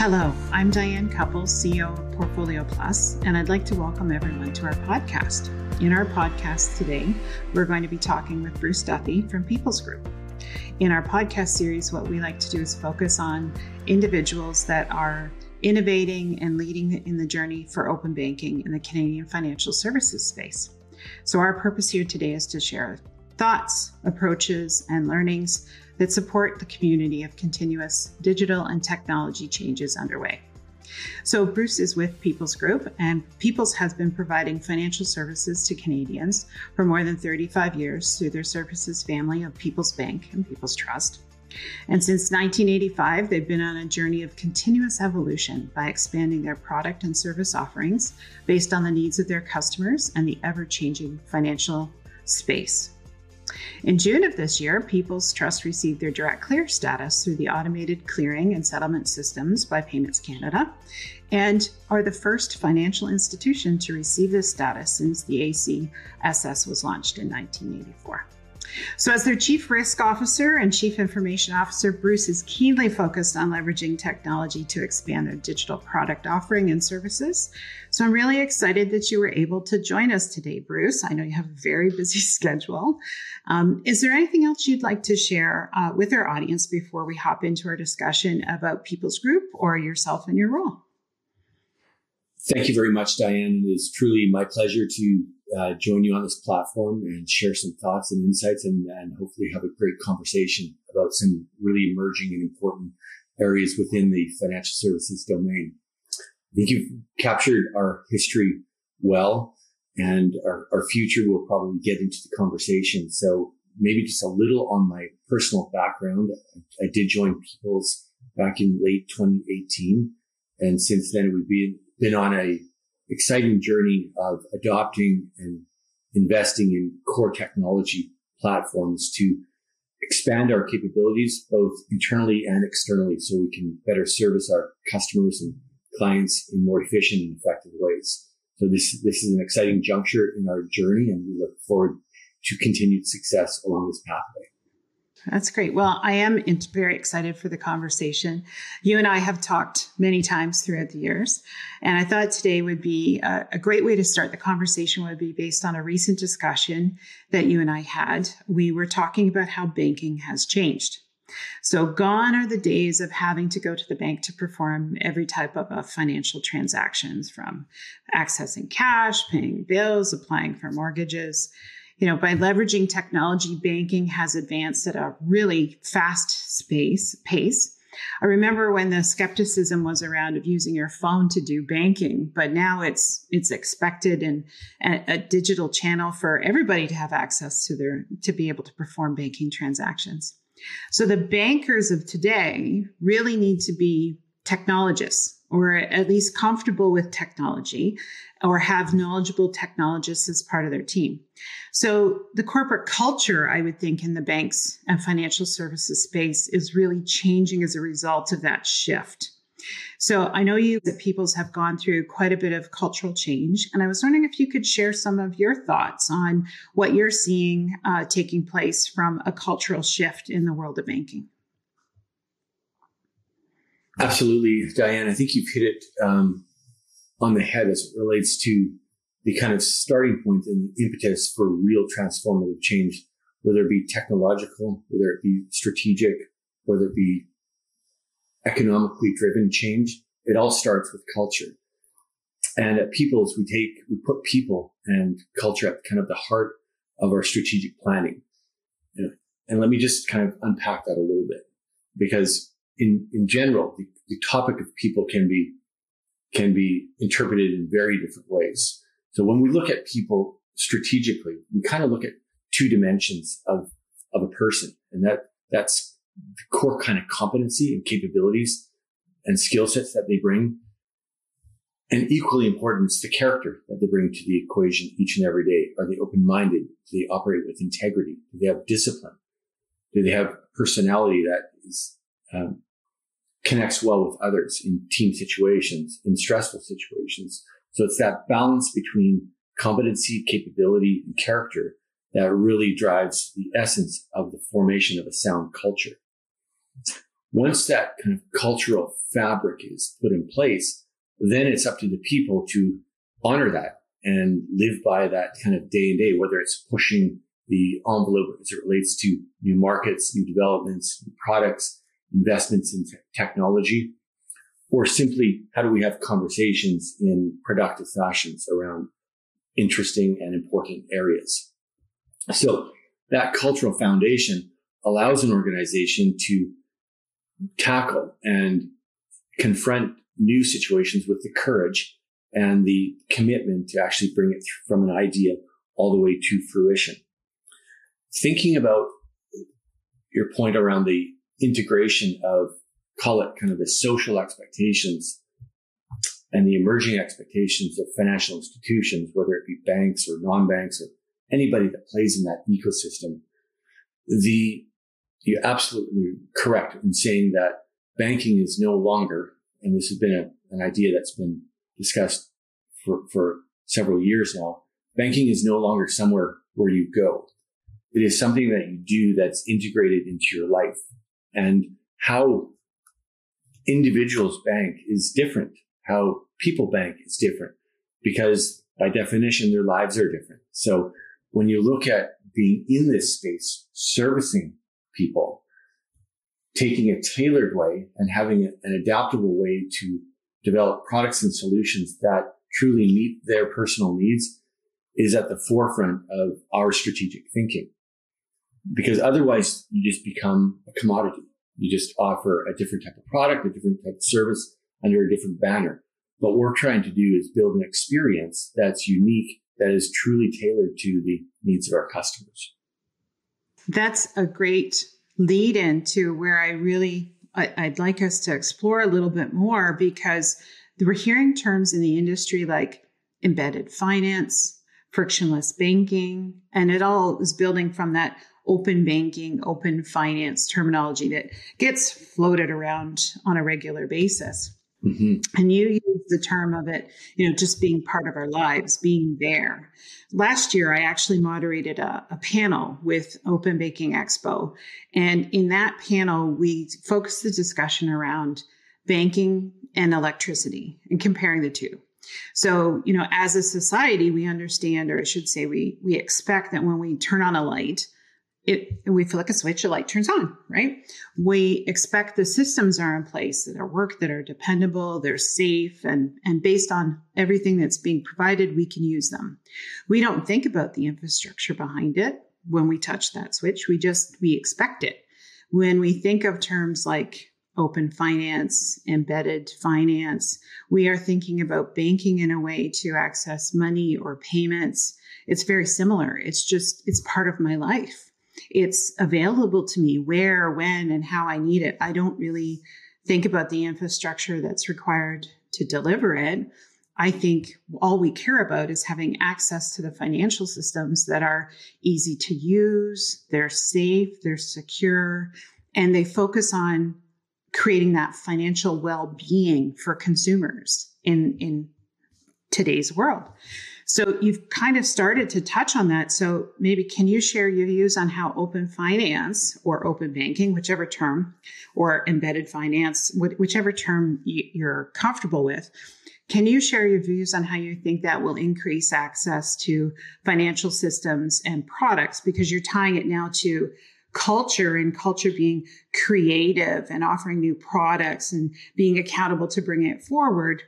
Hello, I'm Diane Cooper, CEO of Portfolio Plus, and I'd like to welcome everyone to our podcast. In our podcast today, we're going to be talking with Bruce Duffy from People's Group. In our podcast series, what we like to do is focus on individuals that are innovating and leading in the journey for open banking in the Canadian financial services space. So, our purpose here today is to share thoughts, approaches, and learnings that support the community of continuous digital and technology changes underway. So, Bruce is with People's Group, and People's has been providing financial services to Canadians for more than 35 years through their services family of People's Bank and People's Trust. And since 1985, they've been on a journey of continuous evolution by expanding their product and service offerings based on the needs of their customers and the ever changing financial space. In June of this year, People's Trust received their direct clear status through the automated clearing and settlement systems by Payments Canada and are the first financial institution to receive this status since the ACSS was launched in 1984. So, as their chief risk officer and chief information officer, Bruce is keenly focused on leveraging technology to expand their digital product offering and services. So, I'm really excited that you were able to join us today, Bruce. I know you have a very busy schedule. Um, is there anything else you'd like to share uh, with our audience before we hop into our discussion about People's Group or yourself and your role? Thank you very much, Diane. It is truly my pleasure to uh, join you on this platform and share some thoughts and insights and, and hopefully have a great conversation about some really emerging and important areas within the financial services domain. I think you've captured our history well and our, our future will probably get into the conversation. So maybe just a little on my personal background. I, I did join People's back in late 2018. And since then we've been, been on a exciting journey of adopting and investing in core technology platforms to expand our capabilities both internally and externally so we can better service our customers and clients in more efficient and effective ways. So this, this is an exciting juncture in our journey and we look forward to continued success along this pathway. That's great. Well, I am very excited for the conversation. You and I have talked many times throughout the years, and I thought today would be a, a, great way to start the conversation would be based on a recent discussion that you and I had. We were talking about how banking has changed. So gone are the days of having to go to the bank to perform every type of financial transactions from accessing cash, paying bills, applying for mortgages you know, by leveraging technology, banking has advanced at a really fast space pace. I remember when the skepticism was around of using your phone to do banking, but now it's it's expected and a, a digital channel for everybody to have access to their to be able to perform banking transactions. So the bankers of today really need to be technologists or at least comfortable with technology or have knowledgeable technologists as part of their team. So the corporate culture, I would think, in the banks and financial services space is really changing as a result of that shift. So I know you that Peoples have gone through quite a bit of cultural change, and I was wondering if you could share some of your thoughts on what you're seeing uh, taking place from a cultural shift in the world of banking. Absolutely, Diane. I think you've hit it um, on the head as it relates to the kind of starting point and the impetus for real transformative change, whether it be technological, whether it be strategic, whether it be economically driven change. It all starts with culture. And at Peoples, we take, we put people and culture at kind of the heart of our strategic planning. And let me just kind of unpack that a little bit because in, in general, the, the topic of people can be, can be interpreted in very different ways. So when we look at people strategically, we kind of look at two dimensions of, of a person and that, that's the core kind of competency and capabilities and skill sets that they bring. And equally important is the character that they bring to the equation each and every day. Are they open-minded? Do they operate with integrity? Do they have discipline? Do they have personality that is um, connects well with others in team situations, in stressful situations. So it's that balance between competency, capability, and character that really drives the essence of the formation of a sound culture. Once that kind of cultural fabric is put in place, then it's up to the people to honor that and live by that kind of day and day, whether it's pushing the envelope as it relates to new markets, new developments, new products, investments in technology, or simply how do we have conversations in productive fashions around interesting and important areas. So that cultural foundation allows an organization to tackle and confront new situations with the courage and the commitment to actually bring it from an idea all the way to fruition. Thinking about your point around the integration of, call it kind of the social expectations and the emerging expectations of financial institutions, whether it be banks or non-banks or anybody that plays in that ecosystem, the you're absolutely correct in saying that banking is no longer, and this has been a, an idea that's been discussed for, for several years now. Banking is no longer somewhere where you go. It is something that you do that's integrated into your life and how individuals bank is different. How people bank is different because by definition, their lives are different. So when you look at being in this space, servicing people, taking a tailored way and having an adaptable way to develop products and solutions that truly meet their personal needs is at the forefront of our strategic thinking. Because otherwise you just become a commodity. You just offer a different type of product, a different type of service under a different banner. But what we're trying to do is build an experience that's unique, that is truly tailored to the needs of our customers. That's a great lead into where I really I'd like us to explore a little bit more because we're hearing terms in the industry like embedded finance, frictionless banking, and it all is building from that open banking, open finance terminology that gets floated around on a regular basis. Mm-hmm. And you use the term of it, you know, just being part of our lives, being there. Last year, I actually moderated a, a, panel with Open Banking Expo. And in that panel, we focused the discussion around banking and electricity and comparing the two. So, you know, as a society, we understand, or I should say, we, we expect that when we turn on a light, it we flick a switch, a light turns on, right? We expect the systems are in place that are work, that are dependable, they're safe, and and based on everything that's being provided, we can use them. We don't think about the infrastructure behind it when we touch that switch. We just we expect it. When we think of terms like open finance, embedded finance, we are thinking about banking in a way to access money or payments. It's very similar. It's just it's part of my life it's available to me where, when, and how I need it. I don't really think about the infrastructure that's required to deliver it. I think all we care about is having access to the financial systems that are easy to use, they're safe, they're secure, and they focus on creating that financial well-being for consumers in in today's world. So you've kind of started to touch on that. So maybe can you share your views on how open finance or open banking, whichever term, or embedded finance, whichever term you're comfortable with, can you share your views on how you think that will increase access to financial systems and products? Because you're tying it now to culture and culture being creative and offering new products and being accountable to bring it forward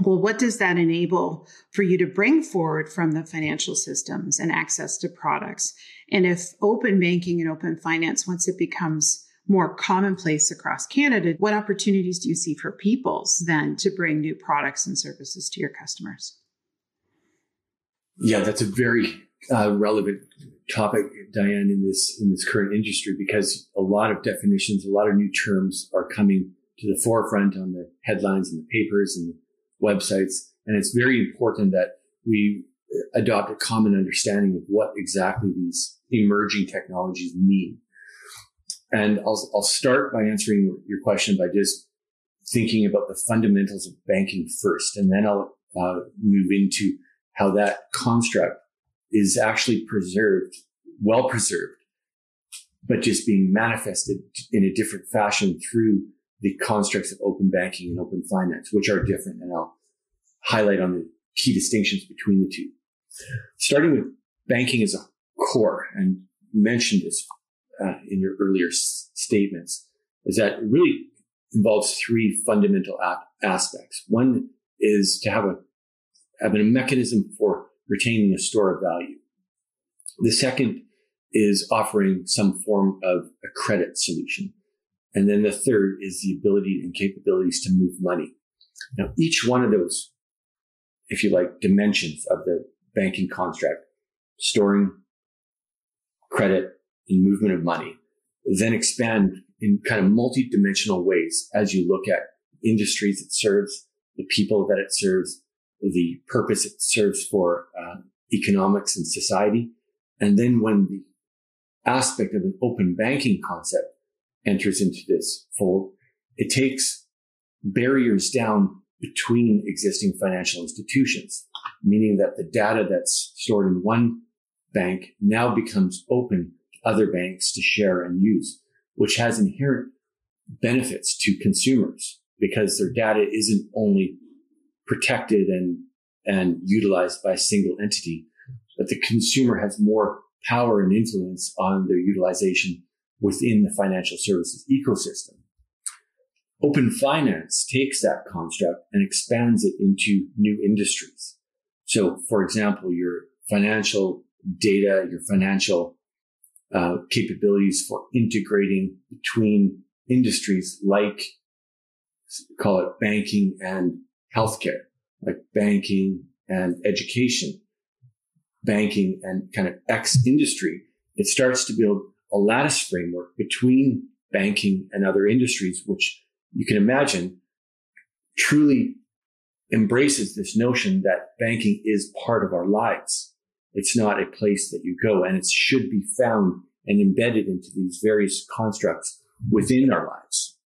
well, what does that enable for you to bring forward from the financial systems and access to products? And if open banking and open finance, once it becomes more commonplace across Canada, what opportunities do you see for peoples then to bring new products and services to your customers? Yeah, that's a very uh, relevant topic, Diane, in this in this current industry because a lot of definitions, a lot of new terms are coming to the forefront on the headlines and the papers and websites. And it's very important that we adopt a common understanding of what exactly these emerging technologies mean. And I'll, I'll start by answering your question by just thinking about the fundamentals of banking first, and then I'll uh, move into how that construct is actually preserved, well preserved but just being manifested in a different fashion through the constructs of open banking and open finance, which are different. And I'll highlight on the key distinctions between the two. Starting with banking as a core, and mentioned this uh, in your earlier s- statements, is that really involves three fundamental a- aspects. One is to have a have a mechanism for retaining a store of value. The second is offering some form of a credit solution. And then the third is the ability and capabilities to move money. Now, each one of those, if you like, dimensions of the banking construct, storing credit and movement of money, then expand in kind of multi-dimensional ways as you look at industries it serves, the people that it serves, the purpose it serves for uh, economics and society. And then when the aspect of an open banking concept enters into this fold, it takes barriers down between existing financial institutions, meaning that the data that's stored in one bank now becomes open to other banks to share and use, which has inherent benefits to consumers because their data isn't only protected and, and utilized by a single entity, but the consumer has more power and influence on their utilization within the financial services ecosystem. Open finance takes that construct and expands it into new industries. So, for example, your financial data, your financial uh, capabilities for integrating between industries like, call it banking and healthcare, like banking and education, banking and kind of X industry. It starts to build a lattice framework between banking and other industries, which you can imagine truly embraces this notion that banking is part of our lives. It's not a place that you go and it should be found and embedded into these various constructs within our lives,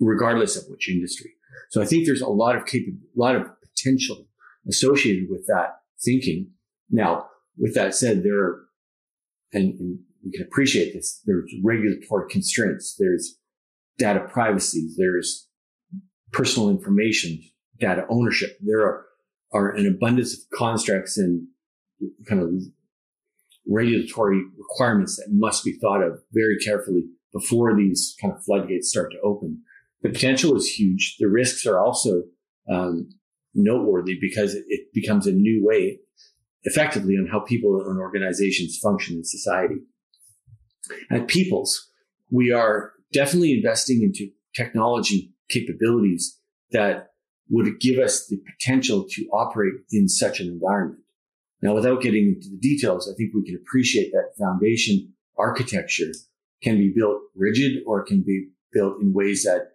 regardless of which industry. So I think there's a lot of cap- a lot of potential associated with that thinking. Now, with that said, there are, and, and we can appreciate this. There's regulatory constraints. There's data privacy. There's personal information, data ownership. There are, are an abundance of constructs and kind of regulatory requirements that must be thought of very carefully before these kind of floodgates start to open. The potential is huge. The risks are also um, noteworthy because it, it becomes a new way, effectively, on how people and organizations function in society. At Peoples, we are definitely investing into technology capabilities that would give us the potential to operate in such an environment. Now, without getting into the details, I think we can appreciate that foundation architecture can be built rigid or can be built in ways that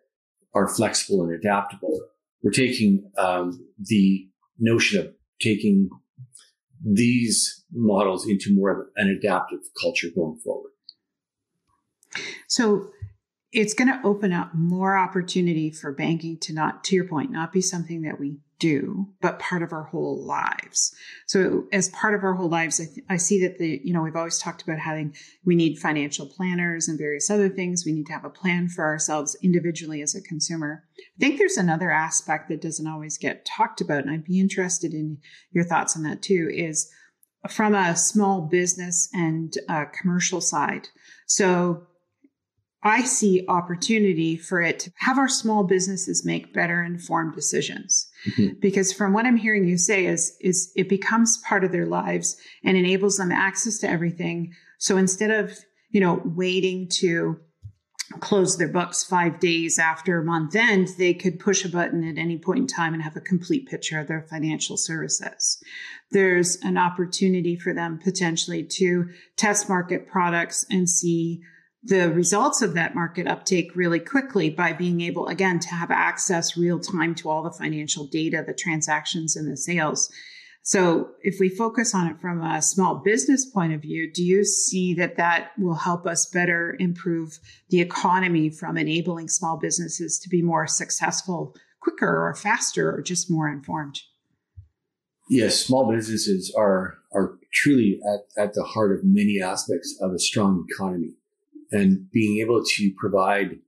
are flexible and adaptable. We're taking um, the notion of taking these models into more of an adaptive culture going forward. So it's going to open up more opportunity for banking to not, to your point, not be something that we do, but part of our whole lives. So as part of our whole lives, I, th- I, see that the, you know, we've always talked about having, we need financial planners and various other things. We need to have a plan for ourselves individually as a consumer. I think there's another aspect that doesn't always get talked about, and I'd be interested in your thoughts on that too, is from a small business and commercial side. So I see opportunity for it to have our small businesses make better informed decisions. Mm-hmm. Because from what I'm hearing you say is, is it becomes part of their lives and enables them access to everything. So instead of, you know, waiting to close their books five days after month end, they could push a button at any point in time and have a complete picture of their financial services. There's an opportunity for them potentially to test market products and see the results of that market uptake really quickly by being able, again, to have access real time to all the financial data, the transactions and the sales. So if we focus on it from a small business point of view, do you see that that will help us better improve the economy from enabling small businesses to be more successful quicker or faster or just more informed? Yes, small businesses are are truly at, at the heart of many aspects of a strong economy and being able to provide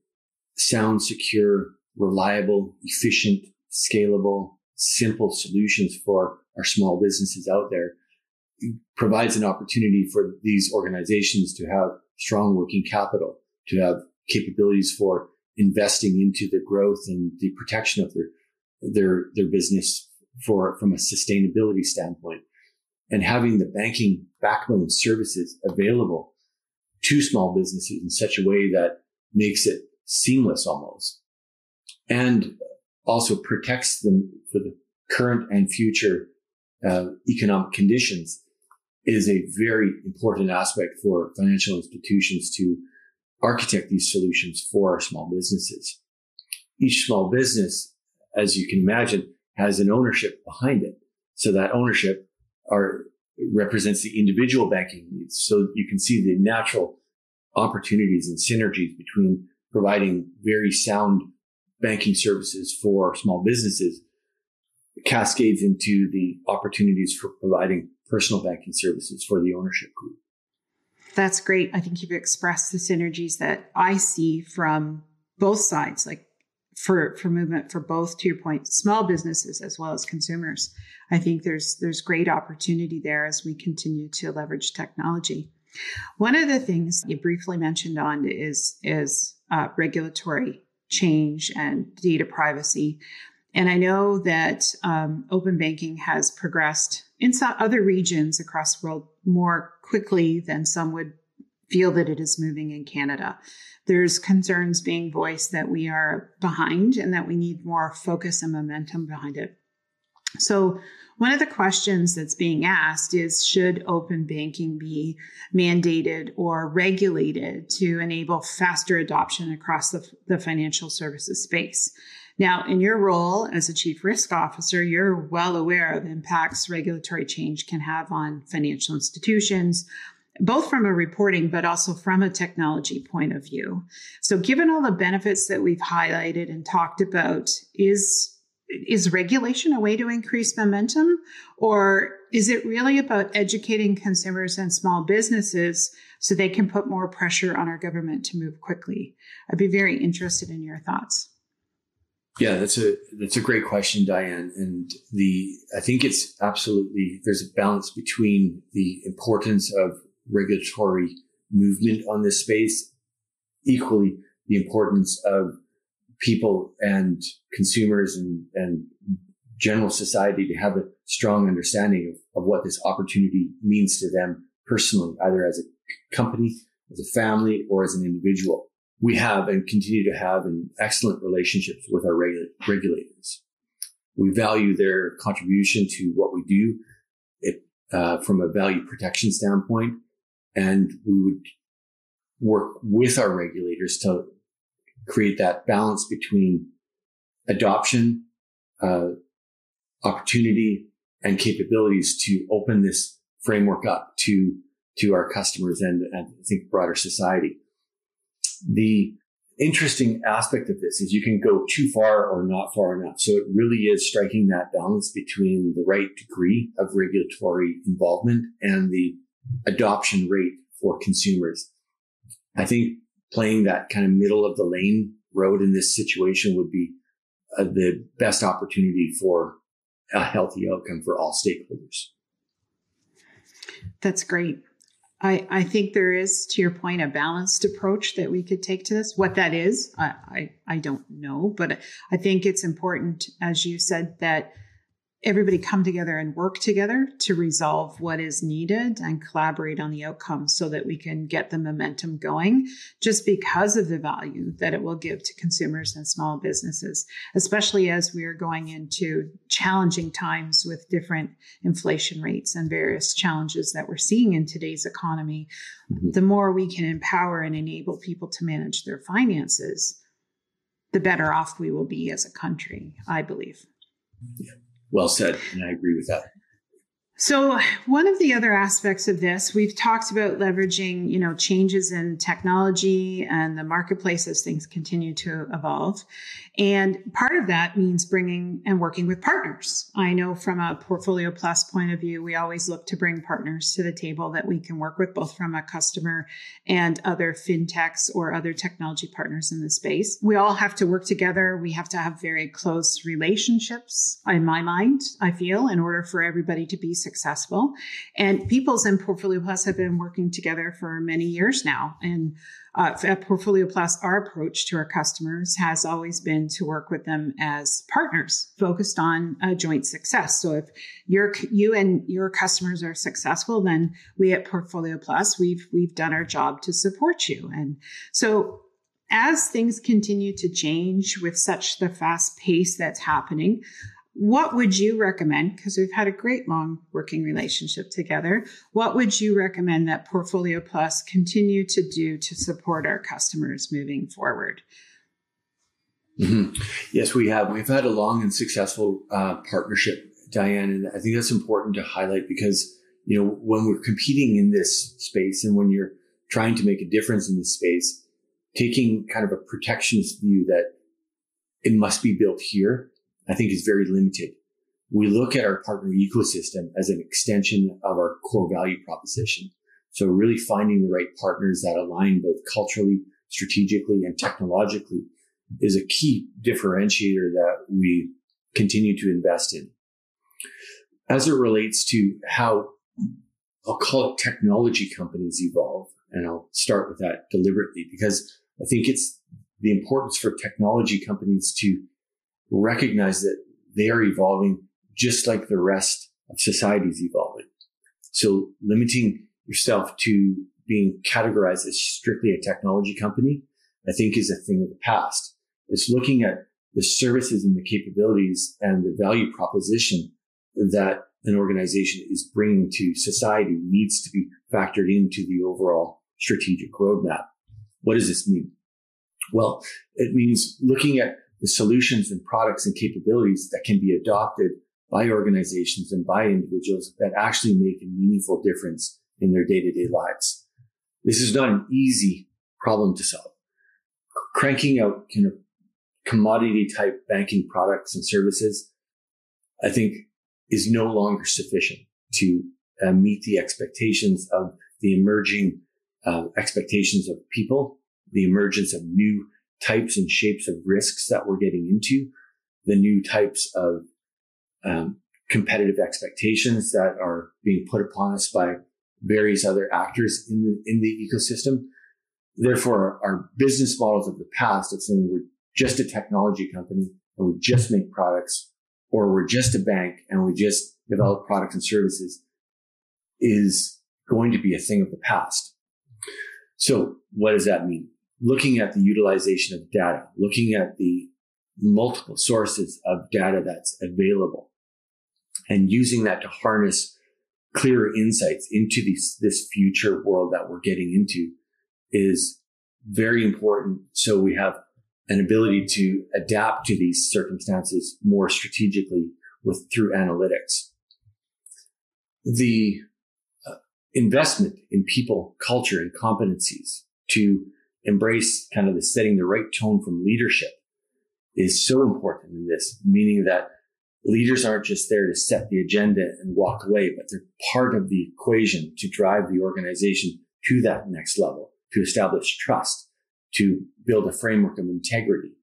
sound, secure, reliable, efficient, scalable, simple solutions for our small businesses out there provides an opportunity for these organizations to have strong working capital, to have capabilities for investing into the growth and the protection of their their their business for from a sustainability standpoint. And having the banking backbone services available to small businesses in such a way that makes it seamless almost and also protects them for the current and future uh, economic conditions is a very important aspect for financial institutions to architect these solutions for our small businesses. Each small business, as you can imagine, has an ownership behind it. So that ownership are represents the individual banking needs. So you can see the natural opportunities and synergies between providing very sound banking services for small businesses cascades into the opportunities for providing personal banking services for the ownership group. That's great. I think you've expressed the synergies that I see from both sides, like for for movement for both to your point, small businesses as well as consumers. I think there's there's great opportunity there as we continue to leverage technology. One of the things you briefly mentioned on is is uh, regulatory change and data privacy. And I know that um, open banking has progressed in some other regions across the world more quickly than some would feel that it is moving in Canada. There's concerns being voiced that we are behind and that we need more focus and momentum behind it. So, one of the questions that's being asked is Should open banking be mandated or regulated to enable faster adoption across the, the financial services space? Now, in your role as a chief risk officer, you're well aware of impacts regulatory change can have on financial institutions, both from a reporting but also from a technology point of view. So, given all the benefits that we've highlighted and talked about, is is regulation a way to increase momentum? Or is it really about educating consumers and small businesses so they can put more pressure on our government to move quickly? I'd be very interested in your thoughts. Yeah, that's a that's a great question, Diane. And the I think it's absolutely there's a balance between the importance of regulatory movement on this space, equally the importance of people and consumers and, and general society to have a strong understanding of, of what this opportunity means to them personally, either as a company, as a family, or as an individual we have and continue to have an excellent relationships with our regulators. We value their contribution to what we do it, uh, from a value protection standpoint, and we would work with our regulators to create that balance between adoption, uh, opportunity, and capabilities to open this framework up to to our customers and, and I think broader society the interesting aspect of this is you can go too far or not far enough. So it really is striking that balance between the right degree of regulatory involvement and the adoption rate for consumers. I think playing that kind of middle of the lane road in this situation would be uh, the best opportunity for a healthy outcome for all stakeholders. That's great. I, I think there is, to your point, a balanced approach that we could take to this. What that is, I, I, I don't know, but I think it's important, as you said, that everybody come together and work together to resolve what is needed and collaborate on the outcomes so that we can get the momentum going just because of the value that it will give to consumers and small businesses, especially as we are going into challenging times with different inflation rates and various challenges that we're seeing in today's economy. Mm-hmm. The more we can empower and enable people to manage their finances, the better off we will be as a country, I believe. Yeah. Well said. And I agree with that. So one of the other aspects of this, we've talked about leveraging, you know, changes in technology and the marketplace as things continue to evolve. And part of that means bringing and working with partners. I know from a Portfolio Plus point of view, we always look to bring partners to the table that we can work with, both from a customer and other fintechs or other technology partners in the space. We all have to work together. We have to have very close relationships, in my mind, I feel, in order for everybody to be successful successful. And Peoples and Portfolio Plus have been working together for many years now. And uh, at Portfolio Plus, our approach to our customers has always been to work with them as partners focused on a joint success. So if your you and your customers are successful, then we at Portfolio Plus we've we've done our job to support you. And so as things continue to change with such the fast pace that's happening, what would you recommend? Because we've had a great long working relationship together. What would you recommend that Portfolio Plus continue to do to support our customers moving forward? Mm-hmm. Yes, we have. We've had a long and successful uh, partnership, Diane, and I think that's important to highlight because you know when we're competing in this space and when you're trying to make a difference in this space, taking kind of a protectionist view that it must be built here I think is very limited. We look at our partner ecosystem as an extension of our core value proposition. So really finding the right partners that align both culturally, strategically, and technologically is a key differentiator that we continue to invest in. As it relates to how I'll call it technology companies evolve, and I'll start with that deliberately because I think it's the importance for technology companies to recognize that they are evolving just like the rest of society is evolving. So limiting yourself to being categorized as strictly a technology company, I think is a thing of the past. It's looking at the services and the capabilities and the value proposition that an organization is bringing to society needs to be factored into the overall strategic roadmap. What does this mean? Well, it means looking at the solutions and products and capabilities that can be adopted by organizations and by individuals that actually make a meaningful difference in their day to day lives. This is not an easy problem to solve. Cranking out kind of commodity type banking products and services, I think is no longer sufficient to uh, meet the expectations of the emerging uh, expectations of people, the emergence of new types and shapes of risks that we're getting into, the new types of um, competitive expectations that are being put upon us by various other actors in the, in the ecosystem. Therefore, our business models of the past of saying we're just a technology company and we just make products, or we're just a bank and we just develop products and services is going to be a thing of the past. So what does that mean? Looking at the utilization of data, looking at the multiple sources of data that's available and using that to harness clearer insights into these, this future world that we're getting into is very important. So we have an ability to adapt to these circumstances more strategically with through analytics. The uh, investment in people, culture, and competencies to embrace kind of the setting the right tone from leadership is so important in this, meaning that leaders aren't just there to set the agenda and walk away, but they're part of the equation to drive the organization to that next level, to establish trust, to build a framework of integrity,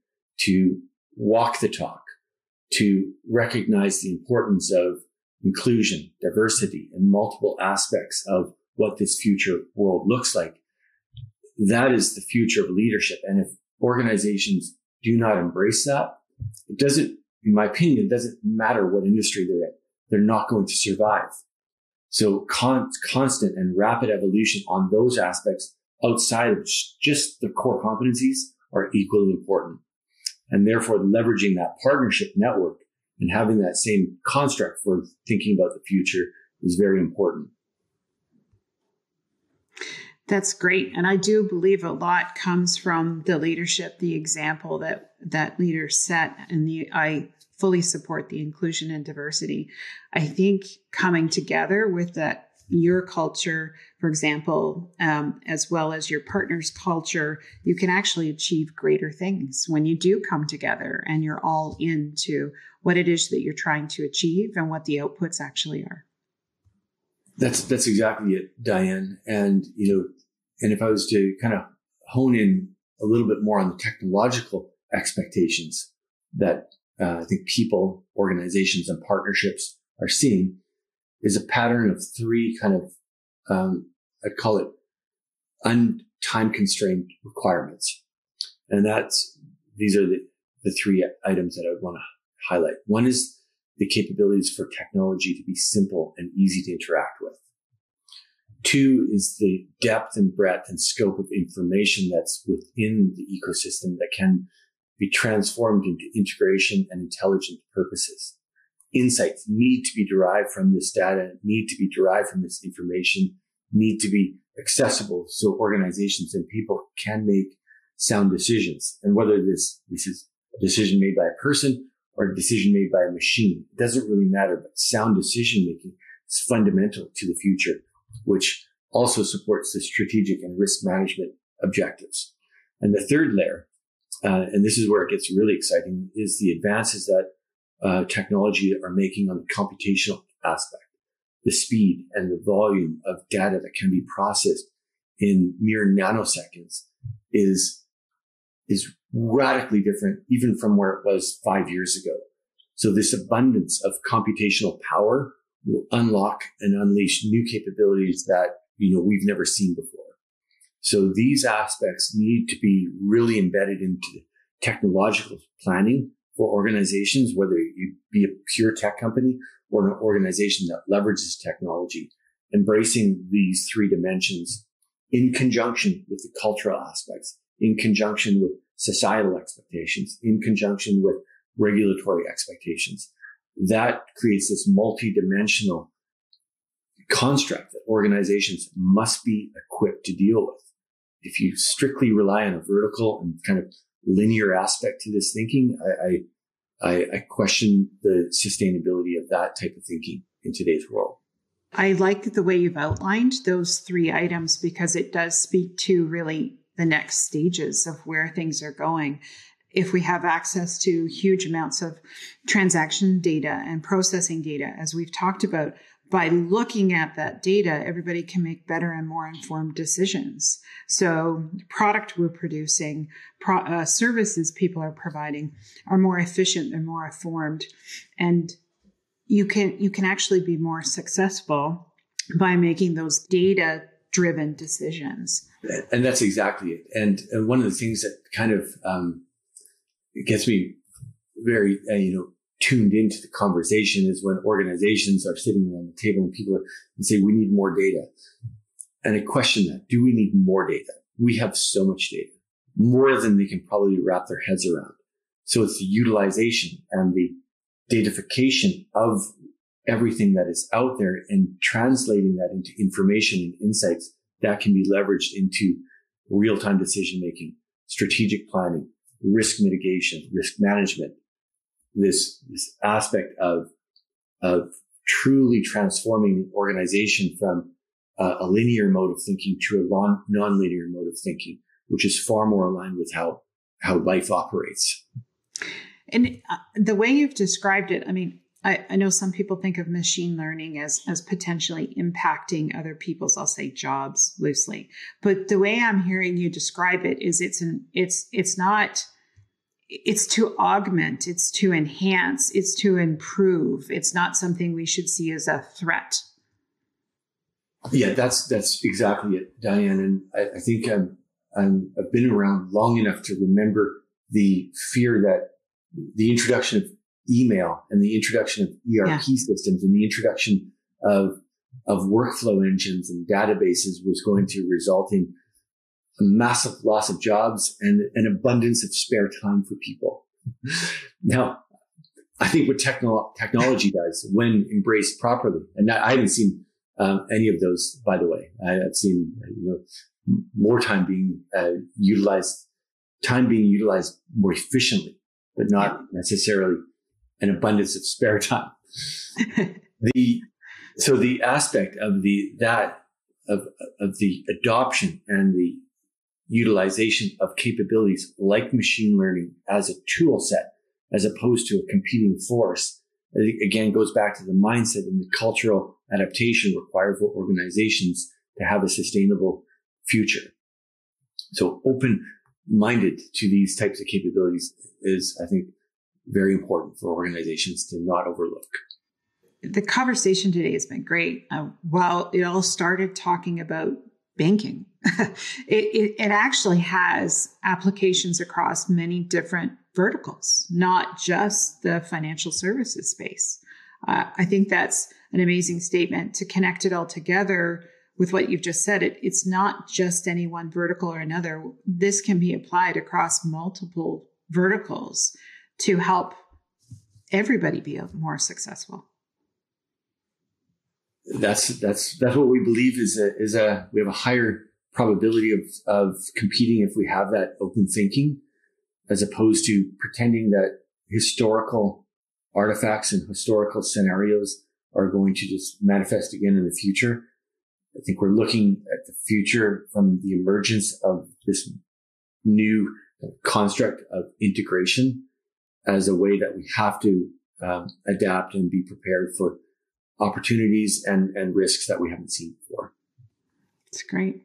to walk the talk, to recognize the importance of inclusion, diversity, and multiple aspects of what this future world looks like that is the future of leadership. And if organizations do not embrace that, it doesn't, in my opinion, it doesn't matter what industry they're in. They're not going to survive. So con- constant and rapid evolution on those aspects outside of just the core competencies are equally important. And therefore leveraging that partnership network and having that same construct for thinking about the future is very important. That's great. And I do believe a lot comes from the leadership, the example that that leaders set. And the I fully support the inclusion and diversity. I think coming together with that your culture, for example, um, as well as your partner's culture, you can actually achieve greater things when you do come together and you're all into what it is that you're trying to achieve and what the outputs actually are. That's that's exactly it, Diane. And you know, and if I was to kind of hone in a little bit more on the technological expectations that uh, I think people, organizations, and partnerships are seeing, is a pattern of three kind of, um, I'd call it untime constrained requirements. And that's, these are the, the three items that I would want to highlight. One is the capabilities for technology to be simple and easy to interact with. Two is the depth and breadth and scope of information that's within the ecosystem that can be transformed into integration and intelligent purposes insights need to be derived from this data, need to be derived from this information, need to be accessible so organizations and people can make sound decisions. And whether this, this is a decision made by a person or a decision made by a machine, it doesn't really matter, but sound decision making is fundamental to the future, which also supports the strategic and risk management objectives. And the third layer, uh, and this is where it gets really exciting, is the advances that uh, technology are making on the computational aspect, the speed and the volume of data that can be processed in mere nanoseconds is, is radically different even from where it was five years ago. So this abundance of computational power will unlock and unleash new capabilities that, you know, we've never seen before. So these aspects need to be really embedded into technological planning for organizations, whether you be a pure tech company or an organization that leverages technology, embracing these three dimensions in conjunction with the cultural aspects, in conjunction with societal expectations, in conjunction with regulatory expectations. That creates this multi-dimensional construct that organizations must be equipped to deal with. If you strictly rely on a vertical and kind of linear aspect to this thinking, I, I, I question the sustainability of that type of thinking in today's world. I like the way you've outlined those three items because it does speak to really the next stages of where things are going. If we have access to huge amounts of transaction data and processing data, as we've talked about, by looking at that data, everybody can make better and more informed decisions. So, product we're producing, pro, uh, services people are providing, are more efficient and more informed, and you can you can actually be more successful by making those data driven decisions. And that's exactly it. And, and one of the things that kind of um, gets me very uh, you know tuned into the conversation is when organizations are sitting around the table and people are, and say, we need more data. And I question that. Do we need more data? We have so much data, more than they can probably wrap their heads around. So it's the utilization and the datafication of everything that is out there and translating that into information and insights that can be leveraged into real time decision making, strategic planning, risk mitigation, risk management, this, this aspect of, of truly transforming the organization from uh, a linear mode of thinking to a non- non-linear mode of thinking, which is far more aligned with how, how life operates. And uh, the way you've described it, I mean, I, I, know some people think of machine learning as as potentially impacting other people's, I'll say, jobs loosely. But the way I'm hearing you describe it is it's an it's it's not it's to augment, it's to enhance, it's to improve. It's not something we should see as a threat. Yeah, that's that's exactly it, Diane. And I, I think I'm, I'm I've been around long enough to remember the fear that the introduction of email and the introduction of ERP yeah. systems and the introduction of of workflow engines and databases was going to result in a massive loss of jobs and an abundance of spare time for people. now, I think what techno- technology does when embraced properly, and I haven't seen um, any of those, by the way. I, have seen you know more time being uh, utilized, time being utilized more efficiently, but not necessarily an abundance of spare time. the so the aspect of the that of of the adoption and the utilization of capabilities like machine learning as a tool set as opposed to a competing force again goes back to the mindset and the cultural adaptation required for organizations to have a sustainable future so open minded to these types of capabilities is i think very important for organizations to not overlook the conversation today has been great. Uh, while it all started talking about banking, it, it, it, actually has applications across many different verticals, not just the financial services space. Uh, I think that's an amazing statement to connect it all together with what you've just said. It, it's not just any one vertical or another. This can be applied across multiple verticals to help everybody be more successful that's that's that's what we believe is a is a we have a higher probability of of competing if we have that open thinking as opposed to pretending that historical artifacts and historical scenarios are going to just manifest again in the future. I think we're looking at the future from the emergence of this new construct of integration as a way that we have to um, adapt and be prepared for opportunities and, and risks that we haven't seen before. That's great.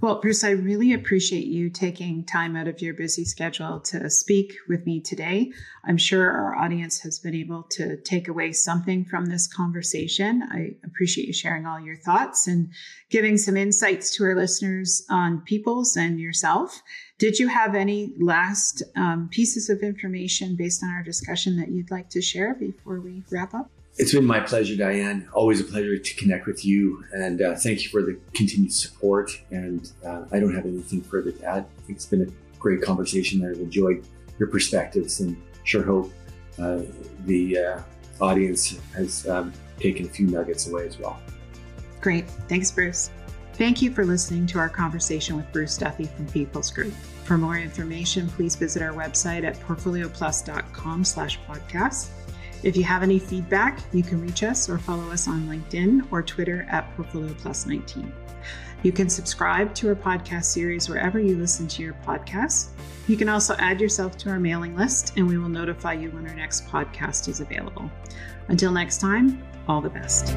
Well, Bruce, I really appreciate you taking time out of your busy schedule to speak with me today. I'm sure our audience has been able to take away something from this conversation. I appreciate you sharing all your thoughts and giving some insights to our listeners on Peoples and yourself. Did you have any last um, pieces of information based on our discussion that you'd like to share before we wrap up? It's been my pleasure, Diane. Always a pleasure to connect with you. And uh, thank you for the continued support. And uh, I don't have anything further to add. I think it's been a great conversation. I've enjoyed your perspectives and sure hope uh, the uh, audience has um, taken a few nuggets away as well. Great. Thanks, Bruce. Thank you for listening to our conversation with Bruce Duffy from Peoples Group. For more information, please visit our website at portfolioplus.com slash podcast. If you have any feedback, you can reach us or follow us on LinkedIn or Twitter at Portfolio Plus 19. You can subscribe to our podcast series wherever you listen to your podcasts. You can also add yourself to our mailing list, and we will notify you when our next podcast is available. Until next time, all the best.